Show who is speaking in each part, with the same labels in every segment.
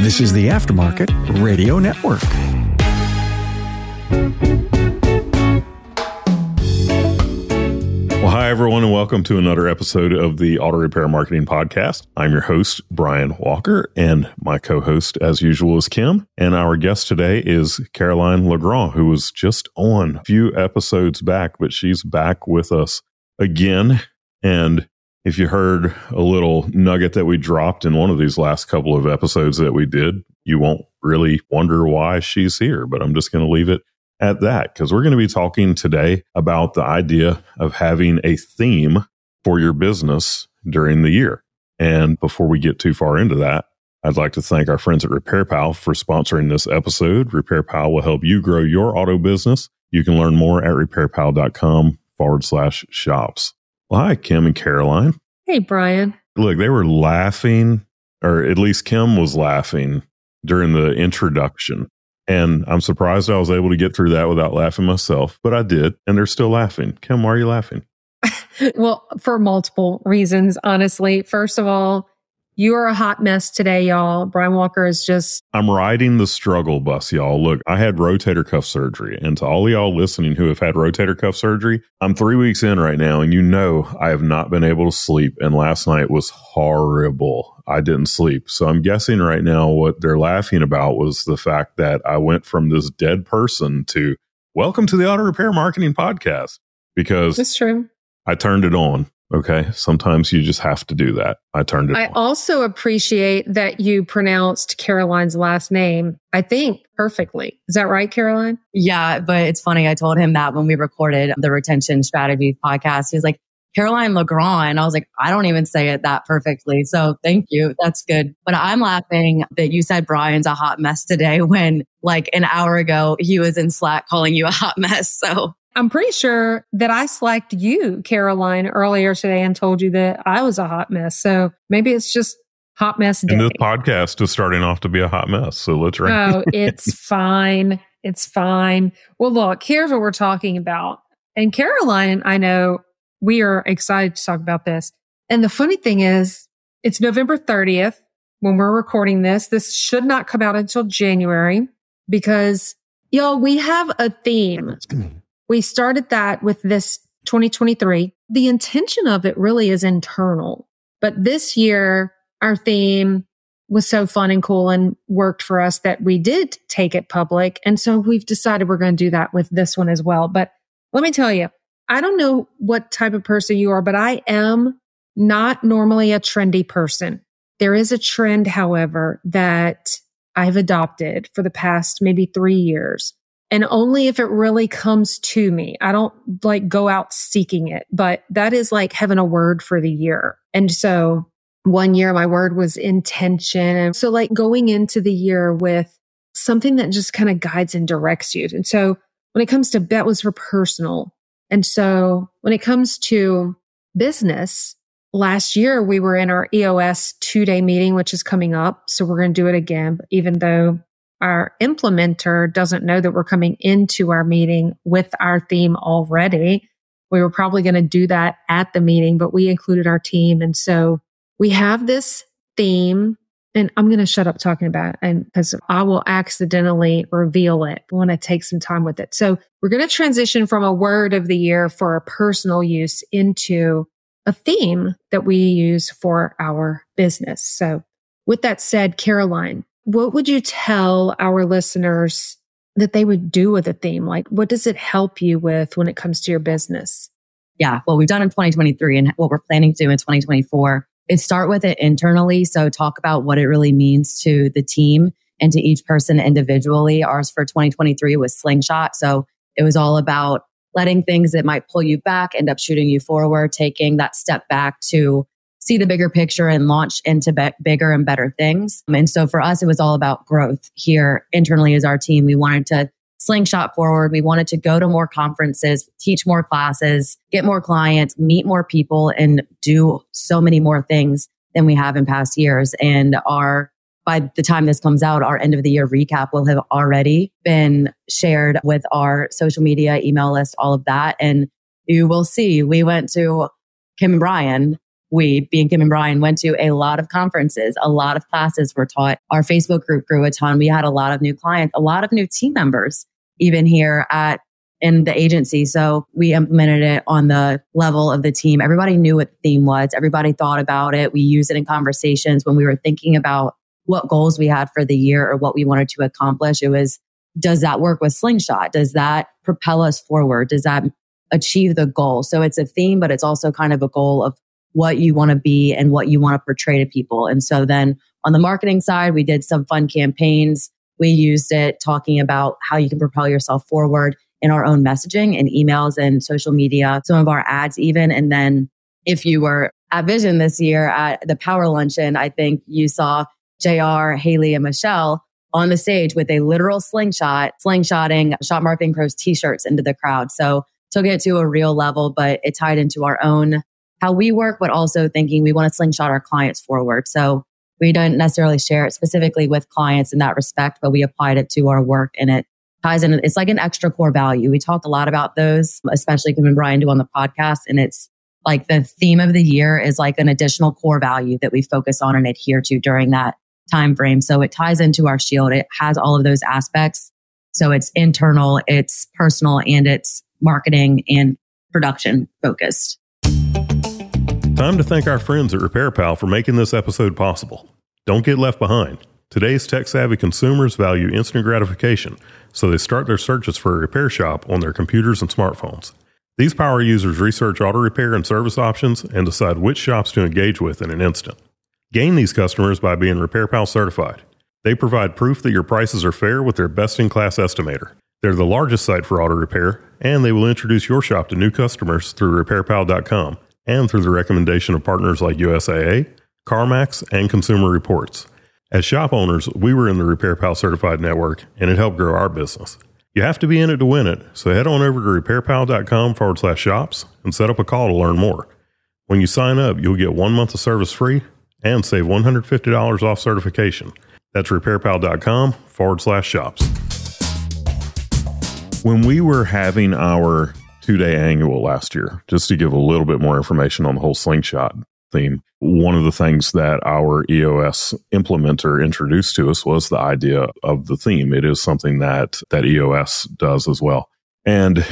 Speaker 1: This is the Aftermarket Radio Network.
Speaker 2: Well, hi, everyone, and welcome to another episode of the Auto Repair Marketing Podcast. I'm your host, Brian Walker, and my co host, as usual, is Kim. And our guest today is Caroline Legrande, who was just on a few episodes back, but she's back with us again. And if you heard a little nugget that we dropped in one of these last couple of episodes that we did, you won't really wonder why she's here, but I'm just going to leave it at that because we're going to be talking today about the idea of having a theme for your business during the year. And before we get too far into that, I'd like to thank our friends at RepairPal for sponsoring this episode. RepairPal will help you grow your auto business. You can learn more at repairpal.com forward slash shops. Well, hi, Kim and Caroline.
Speaker 3: Hey, Brian.
Speaker 2: Look, they were laughing, or at least Kim was laughing during the introduction and I'm surprised I was able to get through that without laughing myself, but I did. And they're still laughing. Kim, why are you laughing?
Speaker 3: well, for multiple reasons, honestly. First of all, you are a hot mess today, y'all. Brian Walker is just.
Speaker 2: I'm riding the struggle bus, y'all. Look, I had rotator cuff surgery. And to all y'all listening who have had rotator cuff surgery, I'm three weeks in right now. And you know, I have not been able to sleep. And last night was horrible. I didn't sleep. So I'm guessing right now what they're laughing about was the fact that I went from this dead person to welcome to the auto repair marketing podcast because
Speaker 3: that's true.
Speaker 2: I turned it on Okay. Sometimes you just have to do that. I turned it.
Speaker 3: I
Speaker 2: on.
Speaker 3: also appreciate that you pronounced Caroline's last name, I think, perfectly. Is that right, Caroline?
Speaker 4: Yeah. But it's funny. I told him that when we recorded the retention strategy podcast, he's like, Caroline Legrande. And I was like, I don't even say it that perfectly. So thank you. That's good. But I'm laughing that you said Brian's a hot mess today when like an hour ago he was in Slack calling you a hot mess. So
Speaker 3: I'm pretty sure that I slacked you, Caroline, earlier today and told you that I was a hot mess. So maybe it's just hot mess day.
Speaker 2: And this podcast is starting off to be a hot mess. So let's oh, wrap.
Speaker 3: Oh, it's fine. It's fine. Well, look, here's what we're talking about. And Caroline, I know we are excited to talk about this. And the funny thing is, it's November 30th when we're recording this. This should not come out until January because y'all, we have a theme we started that with this 2023. The intention of it really is internal. But this year, our theme was so fun and cool and worked for us that we did take it public. And so we've decided we're going to do that with this one as well. But let me tell you, I don't know what type of person you are, but I am not normally a trendy person. There is a trend, however, that I've adopted for the past maybe three years and only if it really comes to me. I don't like go out seeking it, but that is like having a word for the year. And so one year my word was intention. So like going into the year with something that just kind of guides and directs you. And so when it comes to that was for personal. And so when it comes to business, last year we were in our EOS two day meeting, which is coming up. So we're going to do it again, even though our implementer doesn't know that we're coming into our meeting with our theme already. We were probably going to do that at the meeting, but we included our team. And so we have this theme and I'm going to shut up talking about it and because I will accidentally reveal it when to take some time with it. So we're going to transition from a word of the year for a personal use into a theme that we use for our business. So with that said, Caroline, what would you tell our listeners that they would do with a theme? Like, what does it help you with when it comes to your business?
Speaker 4: Yeah. Well, we've done in 2023 and what we're planning to do in 2024 is start with it internally. So talk about what it really means to the team and to each person individually. Ours for 2023 was slingshot. So it was all about letting things that might pull you back end up shooting you forward, taking that step back to see the bigger picture and launch into be- bigger and better things. Um, and so for us, it was all about growth here internally as our team. We wanted to slingshot forward. We wanted to go to more conferences, teach more classes, get more clients, meet more people, and do so many more things than we have in past years. And our by the time this comes out, our end of the year recap will have already been shared with our social media, email list, all of that. And you will see we went to Kim and Brian we, being Kim and Brian, went to a lot of conferences, a lot of classes were taught. Our Facebook group grew a ton. We had a lot of new clients, a lot of new team members, even here at in the agency. So we implemented it on the level of the team. Everybody knew what the theme was. Everybody thought about it. We used it in conversations when we were thinking about what goals we had for the year or what we wanted to accomplish. It was, does that work with Slingshot? Does that propel us forward? Does that achieve the goal? So it's a theme, but it's also kind of a goal of what you want to be and what you want to portray to people. And so then on the marketing side, we did some fun campaigns. We used it talking about how you can propel yourself forward in our own messaging and emails and social media, some of our ads even. And then if you were at Vision this year at the Power Luncheon, I think you saw JR, Haley, and Michelle on the stage with a literal slingshot, slingshotting Shop Marketing Pros t-shirts into the crowd. So took it to a real level, but it tied into our own how we work, but also thinking we want to slingshot our clients forward. So we don't necessarily share it specifically with clients in that respect, but we applied it to our work and it ties in. It's like an extra core value. We talk a lot about those, especially when Brian do on the podcast. And it's like the theme of the year is like an additional core value that we focus on and adhere to during that time frame. So it ties into our shield. It has all of those aspects. So it's internal, it's personal, and it's marketing and production focused.
Speaker 2: Time to thank our friends at RepairPal for making this episode possible. Don't get left behind. Today's tech savvy consumers value instant gratification, so they start their searches for a repair shop on their computers and smartphones. These power users research auto repair and service options and decide which shops to engage with in an instant. Gain these customers by being RepairPal certified. They provide proof that your prices are fair with their best in class estimator. They're the largest site for auto repair, and they will introduce your shop to new customers through repairpal.com and through the recommendation of partners like USAA, CarMax, and Consumer Reports. As shop owners, we were in the RepairPal certified network, and it helped grow our business. You have to be in it to win it, so head on over to repairpal.com forward slash shops and set up a call to learn more. When you sign up, you'll get one month of service free and save $150 off certification. That's repairpal.com forward slash shops. When we were having our two day annual last year, just to give a little bit more information on the whole slingshot theme, one of the things that our EOS implementer introduced to us was the idea of the theme. It is something that, that EOS does as well. And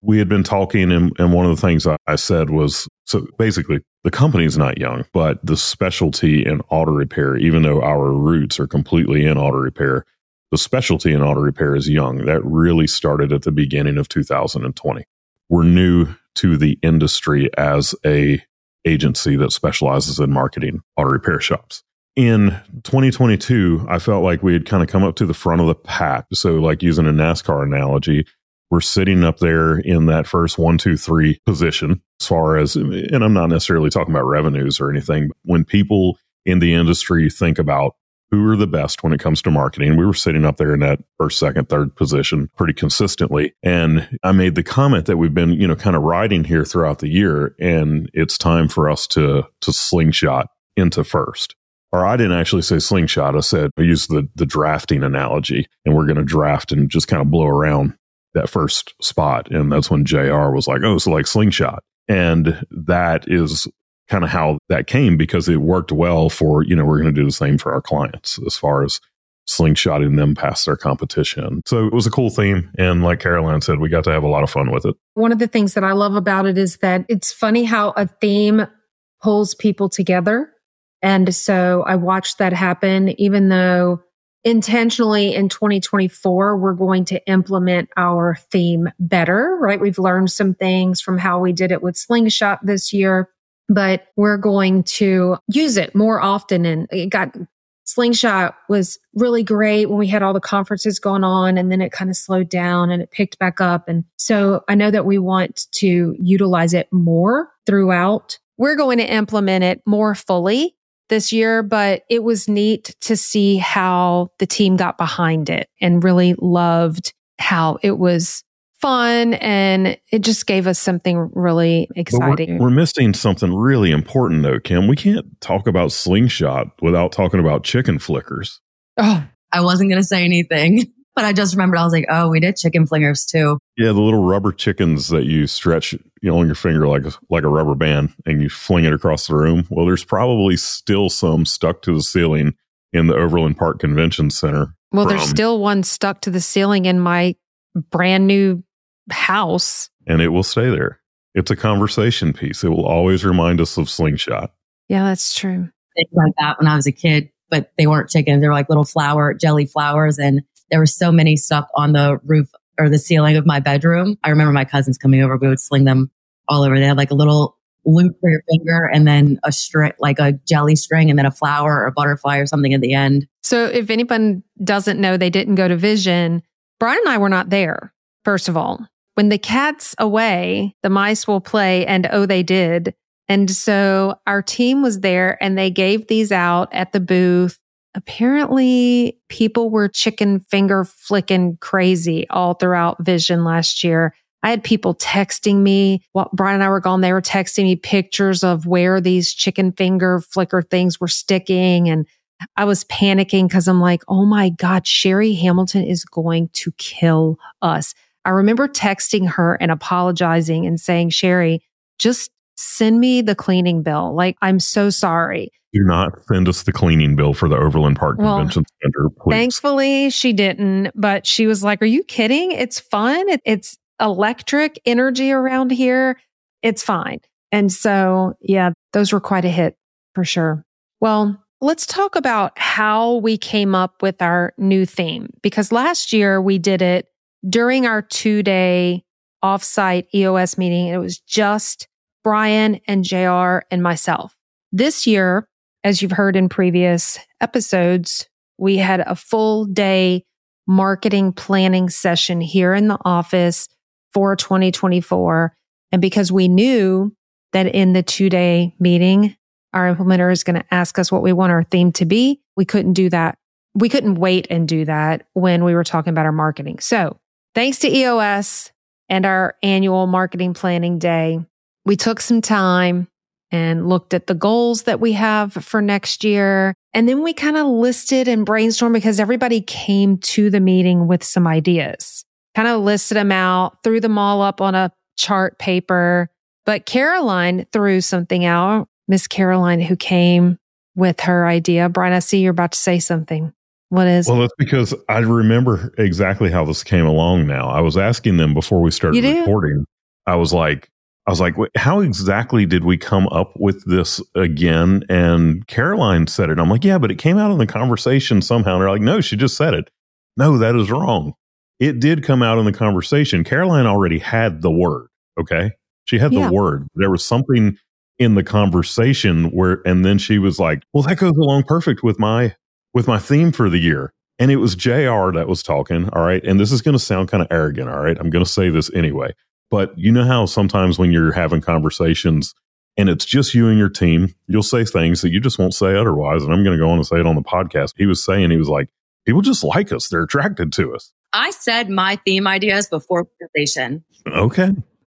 Speaker 2: we had been talking, and, and one of the things I, said was so basically, the company's not young, but the specialty in auto repair, even though our roots are completely in auto repair, the specialty in auto repair is young. That really started at the beginning of 2020. We're new to the industry as a agency that specializes in marketing auto repair shops. In 2022, I felt like we had kind of come up to the front of the pack. So, like using a NASCAR analogy, we're sitting up there in that first one, two, three position as far as, and I'm not necessarily talking about revenues or anything. When people in the industry think about who are the best when it comes to marketing, we were sitting up there in that first, second, third position pretty consistently. And I made the comment that we've been, you know, kind of riding here throughout the year and it's time for us to, to slingshot into first or I didn't actually say slingshot. I said I used the the drafting analogy, and we're going to draft and just kind of blow around that first spot. And that's when JR was like, oh, so like slingshot. And that is kind of how that came because it worked well for, you know, we're going to do the same for our clients as far as slingshotting them past their competition. So it was a cool theme. And like Caroline said, we got to have a lot of fun with it.
Speaker 3: One of the things that I love about it is that it's funny how a theme pulls people together. And so I watched that happen, even though intentionally in 2024, we're going to implement our theme better, right? We've learned some things from how we did it with Slingshot this year, but we're going to use it more often. And it got Slingshot was really great when we had all the conferences going on and then it kind of slowed down and it picked back up. And so I know that we want to utilize it more throughout. We're going to implement it more fully this year, but it was neat to see how the team got behind it and really loved how it was fun and it just gave us something really exciting.
Speaker 2: We're, we're, missing something really important though, Kim. We can't talk about slingshot without talking about chicken flickers.
Speaker 4: Oh, I wasn't going to say anything. But I just remembered, I was like, oh, we did chicken flingers too.
Speaker 2: Yeah, the little rubber chickens that you stretch you know, on your finger like a, like a rubber band and you fling it across the room. Well, there's probably still some stuck to the ceiling in the Overland Park Convention Center.
Speaker 3: Well, there's still one stuck to the ceiling in my brand new house.
Speaker 2: and it will stay there. It's a conversation piece. It will always remind us of Slingshot.
Speaker 3: Yeah, that's true.
Speaker 4: Things like that when I was a kid, but they weren't chickens. They were like little flower, jelly flowers. And there were so many stuck on the roof or the ceiling of my bedroom. I remember my cousins coming over. We would sling them all over. They had like a little loop for your finger and then a string, like a jelly string and then a flower or a butterfly or something at the end.
Speaker 3: So if anyone doesn't know, they didn't go to Vision. Brian and I were not there, first of all. When the cat's away, the mice will play, and oh, they did. And so our team was there and they gave these out at the booth. Apparently, people were chicken finger flicking crazy all throughout Vision last year. I had people texting me while Brian and I were gone. They were texting me pictures of where these chicken finger flicker things were sticking. And I was panicking because I'm like, oh my God, Sherry Hamilton is going to kill us. I remember texting her and apologizing and saying, Sherry, just send me the cleaning bill. Like, I'm so sorry.
Speaker 2: Do not send us the cleaning bill for the Overland Park
Speaker 3: Well,
Speaker 2: Convention Center, please.
Speaker 3: Thankfully, she didn't, but she was like, Are you kidding? It's fun. It, it's electric energy around here. It's fine. And so, yeah, those were quite a hit for sure. Well, let's talk about how we came up with our new theme because last year we did it during our two day offsite EOS meeting. It was just Brian and JR and myself. This year, as you've heard in previous episodes, we had a full day marketing planning session here in the office for 2024. And because we knew that in the two day meeting, our implementer is going to ask us what we want our theme to be, we couldn't do that. We couldn't wait and do that when we were talking about our marketing. So thanks to EOS and our annual marketing planning day, we took some time and looked at the goals that we have for next year. And then we kind of listed and brainstormed because everybody came to the meeting with some ideas, kind of listed them out, threw them all up on a chart paper. But Caroline threw something out, Miss Caroline, who came with her idea. Brian, I see you're about to say something. What is
Speaker 2: Well, that's because I remember exactly how this came along now. I was asking them before we started recording. I was like, I was like, how exactly did we come up with this again? And Caroline said it. I'm like, yeah, but it came out in the conversation somehow. And they're like, no, she just said it. No, that is wrong. It did come out in the conversation. Caroline already had the word. Okay. She had the
Speaker 3: Yeah.
Speaker 2: word. There was something in the conversation where, and then she was like, well, that goes along perfect with my with my theme for the year. And it was JR that was talking. All right. And this is going to sound kind of arrogant. All right. I'm going to say this anyway. But you know how sometimes when you're having conversations and it's just you and your team, you'll say things that you just won't say otherwise. And I'm going to go on and say it on the podcast. He was saying, he was like, people just like us. They're attracted to us.
Speaker 4: I said my theme ideas before presentation.
Speaker 2: Okay.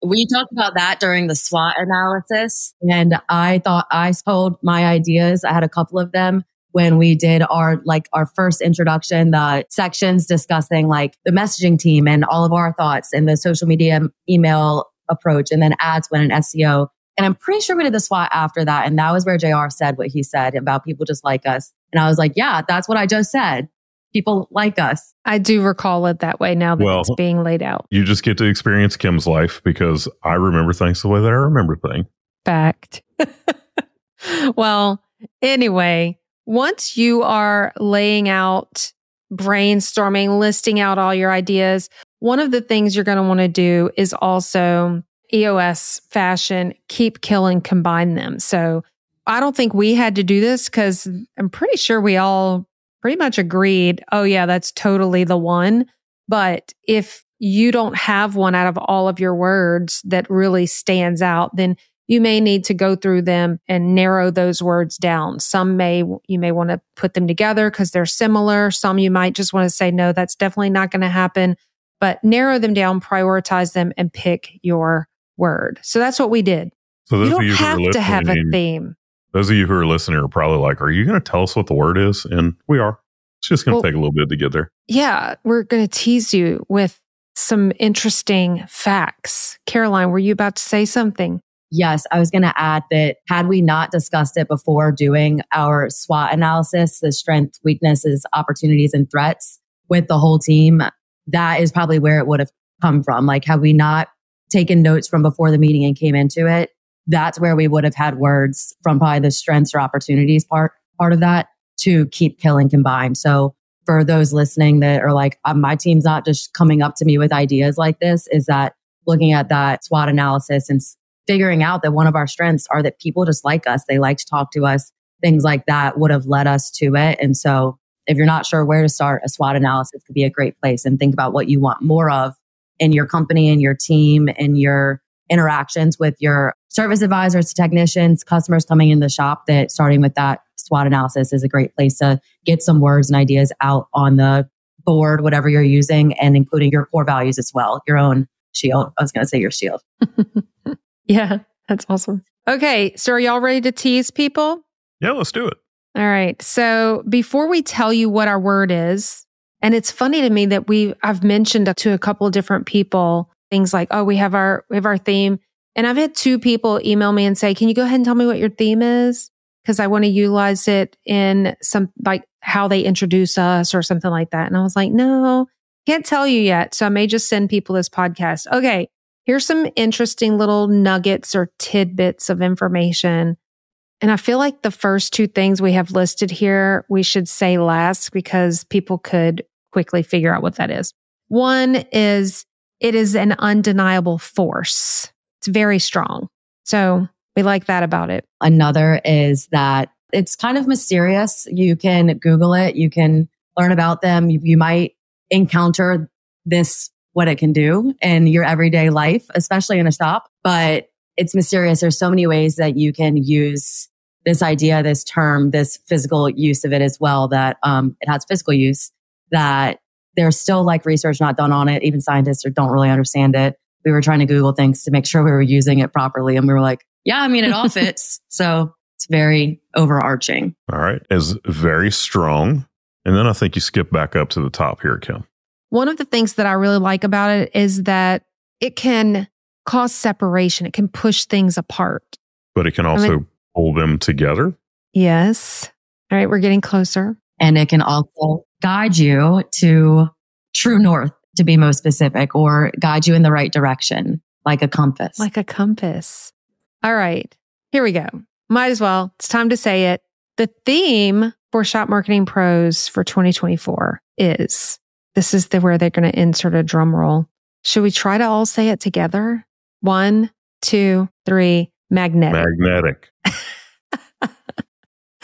Speaker 4: We talked about that during the SWOT analysis. And I thought I told my ideas. I had a couple of them when we did our like our first introduction, the sections discussing like the messaging team and all of our thoughts and the social media email approach and then ads when an SEO. And I'm pretty sure we did the SWOT after that. And that was where JR said what he said about people just like us. And I was like, yeah, that's what I just said. People like us.
Speaker 3: I do recall it that way now that
Speaker 2: Well-
Speaker 3: it's being laid out.
Speaker 2: You just get to experience Kim's life because I remember things the way that I remember things.
Speaker 3: Fact. well, anyway, once you are laying out, brainstorming, listing out all your ideas, one of the things you're going to want to do is also EOS fashion, keep, kill, and combine them. So I don't think we had to do this because I'm pretty sure we all pretty much agreed. Oh, yeah, that's totally the one. But if you don't have one out of all of your words that really stands out, then you may need to go through them and narrow those words down. Some may, you may want to put them together because they're similar. Some you might just want to say, no, that's definitely not going to happen, but narrow them down, prioritize them and pick your word. So that's what we did.
Speaker 2: So those
Speaker 3: You don't
Speaker 2: you who are
Speaker 3: have to have a theme.
Speaker 2: those of you who are listening are probably like, "Are you going to tell us what the word is?" And we are. It's just going to
Speaker 3: Well-
Speaker 2: take a little bit to get there.
Speaker 3: Yeah, we're going to tease you with some interesting facts. Caroline, were you about to say something?
Speaker 4: Yes, I was going to add that had we not discussed it before doing our SWOT analysis, the strengths, weaknesses, opportunities, and threats with the whole team, that is probably where it would have come from. Like, had we not taken notes from before the meeting and came into it, that's where we would have had words from probably the strengths or opportunities part, part of that to keep killing combined. So for those listening that are like, uh, my team's not just coming up to me with ideas like this, is that looking at that SWOT analysis and figuring out that one of our strengths are that people just like us. They like to talk to us. Things like that would have led us to it. And so if you're not sure where to start, a SWOT analysis could be a great place and think about what you want more of in your company and your team and your interactions with your service advisors, technicians, customers coming in the shop that starting with that SWOT analysis is a great place to get some words and ideas out on the board, whatever you're using, and including your core values as well, your own shield. I was going to say your shield.
Speaker 3: Yeah, that's awesome. Okay, so are y'all ready to tease people?
Speaker 2: Yeah, let's do it.
Speaker 3: All right. So before we tell you what our word is, and it's funny to me that we I've mentioned to a couple of different people things like, oh, we have our we have our theme. And I've had two people email me and say, Can you go ahead and tell me what your theme is? Because I want to utilize it in some like how they introduce us or something like that. And I was like, no, can't tell you yet. So I may just send people this podcast. Okay. Here's some interesting little nuggets or tidbits of information and I feel like the first two things we have listed here, we should say last because people could quickly figure out what that is. One is it is an undeniable force. It's very strong. So we like that about it.
Speaker 4: Another is that it's kind of mysterious. You can Google it. You can learn about them. You, you might encounter this, what it can do in your everyday life, especially in a shop, but it's mysterious. There's so many ways that you can use this idea, this term, this physical use of it as well, that um, it has physical use that there's still like research not done on it. Even scientists don't really understand it. We were trying to Google things to make sure we were using it properly. And we were like, yeah, I mean, it all fits. so it's very overarching.
Speaker 2: All right. Is very strong. And then I think you skip back up to the top here, Kim.
Speaker 3: One of the things that I really like about it is that it can cause separation. It can push things apart.
Speaker 2: But it can
Speaker 3: mean-
Speaker 2: also pull them together.
Speaker 3: Yes. All right. We're getting closer.
Speaker 4: And it can also guide you to true north, to be most specific, or guide you in the right direction, like a compass.
Speaker 3: Like a compass. All right. Here we go. Might as well. It's time to say it. The theme for Shop Marketing Pros for 2024 is this is the where they're going to insert a drum roll. Should we try to all say it together? One, two, three. Magnetic.
Speaker 2: Magnetic.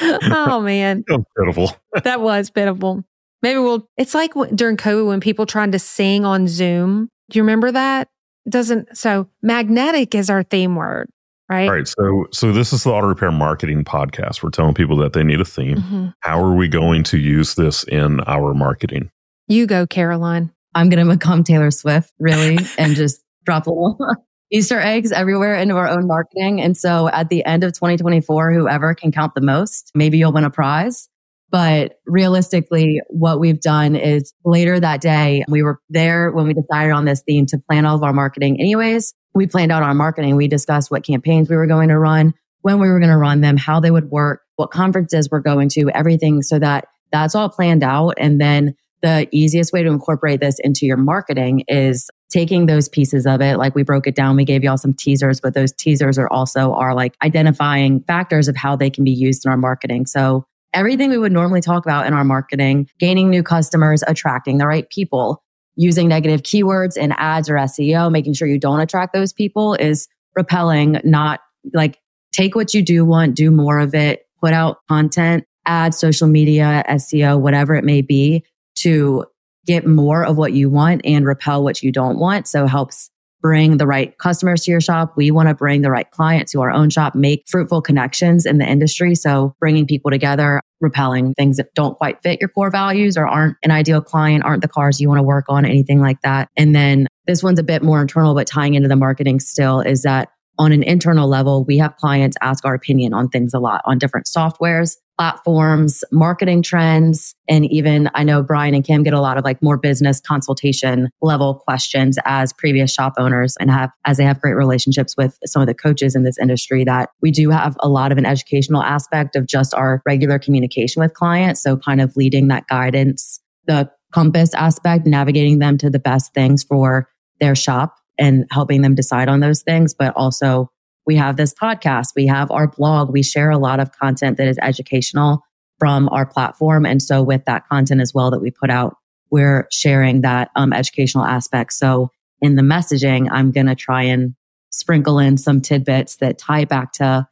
Speaker 3: oh man,
Speaker 2: Oh, pitiful.
Speaker 3: that was pitiful. Maybe we'll. It's like during COVID when people trying to sing on Zoom. Do you remember that? Doesn't. So magnetic is our theme word, right?
Speaker 2: All right. So, so this is the auto repair marketing podcast. We're telling people that they need a theme.
Speaker 3: Mhm.
Speaker 2: How are we going to use this in our marketing?
Speaker 3: You go, Caroline.
Speaker 4: I'm going to become Taylor Swift, really, and just drop little Easter eggs everywhere into our own marketing. And so at the end of 2024, whoever can count the most, maybe you'll win a prize. But realistically, what we've done is later that day, we were there when we decided on this theme to plan all of our marketing anyways. We planned out our marketing. We discussed what campaigns we were going to run, when we were going to run them, how they would work, what conferences we're going to, everything so that that's all planned out. And then the easiest way to incorporate this into your marketing is taking those pieces of it. Like we broke it down, we gave y'all some teasers, but those teasers are also are like identifying factors of how they can be used in our marketing. So everything we would normally talk about in our marketing, gaining new customers, attracting the right people, using negative keywords in ads or SEO, making sure you don't attract those people is repelling, not like take what you do want, do more of it, put out content, ads, social media, SEO, whatever it may be to get more of what you want and repel what you don't want. So helps bring the right customers to your shop. We want to bring the right client to our own shop, make fruitful connections in the industry. So bringing people together, repelling things that don't quite fit your core values or aren't an ideal client, aren't the cars you want to work on, anything like that. And then this one's a bit more internal, but tying into the marketing still is that on an internal level, we have clients ask our opinion on things a lot on different softwares, platforms, marketing trends. And even I know Brian and Kim get a lot of like more business consultation level questions as previous shop owners and have, as they have great relationships with some of the coaches in this industry that we do have a lot of an educational aspect of just our regular communication with clients. So kind of leading that guidance, the compass aspect, navigating them to the best things for their shop and helping them decide on those things, but also we have this podcast, we have our blog, we share a lot of content that is educational from our platform. And so with that content as well that we put out, we're sharing that um, educational aspect. So in the messaging, I'm going to try and sprinkle in some tidbits that tie back to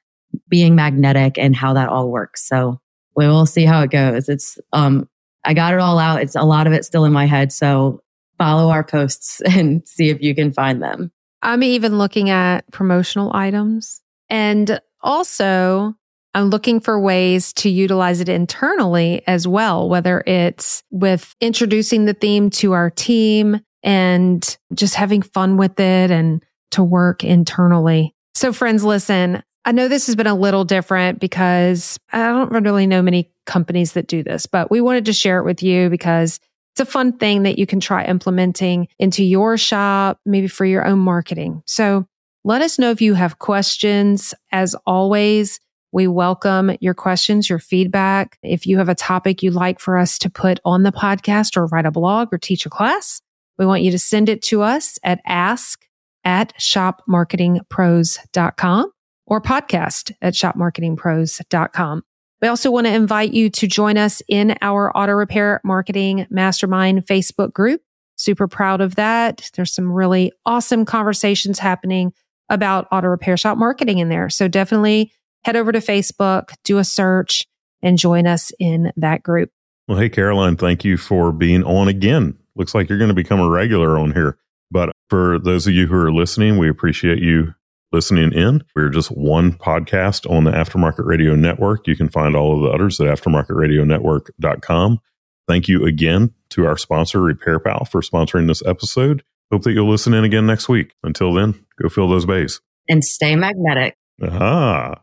Speaker 4: being magnetic and how that all works. So we will see how it goes. It's, um, I got it all out. It's a lot of it still in my head. So follow our posts and see if you can find them.
Speaker 3: I'm even looking at promotional items and also I'm looking for ways to utilize it internally as well, whether it's with introducing the theme to our team and just having fun with it and to work internally. So friends, listen, I know this has been a little different because I don't really know many companies that do this, but we wanted to share it with you because it's a fun thing that you can try implementing into your shop, maybe for your own marketing. So let us know if you have questions. As always, we welcome your questions, your feedback. If you have a topic you'd like for us to put on the podcast or write a blog or teach a class, we want you to send it to us at ask at shopmarketingpros.com or podcast at shopmarketingpros.com. We also want to invite you to join us in our auto repair marketing mastermind Facebook group. Super proud of that. There's some really awesome conversations happening about auto repair shop marketing in there. So definitely head over to Facebook, do a search and join us in that group.
Speaker 2: Well, hey, Caroline, thank you for being on again. Looks like you're going to become a regular on here. But for those of you who are listening, we appreciate you listening in. We're just one podcast on the Aftermarket Radio Network. You can find all of the others at aftermarketradionetwork.com. Thank you again to our sponsor, RepairPal, for sponsoring this episode. Hope that you'll listen in again next week. Until then, go fill those bays.
Speaker 4: And stay magnetic.
Speaker 2: Aha.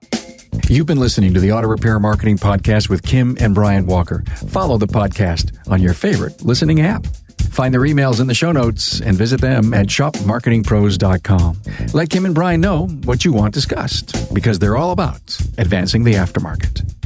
Speaker 1: You've been listening to the Auto Repair Marketing Podcast with Kim and Brian Walker. Follow the podcast on your favorite listening app. Find their emails in the show notes and visit them at shopmarketingpros.com. Let Kim and Brian know what you want discussed because they're all about advancing the aftermarket.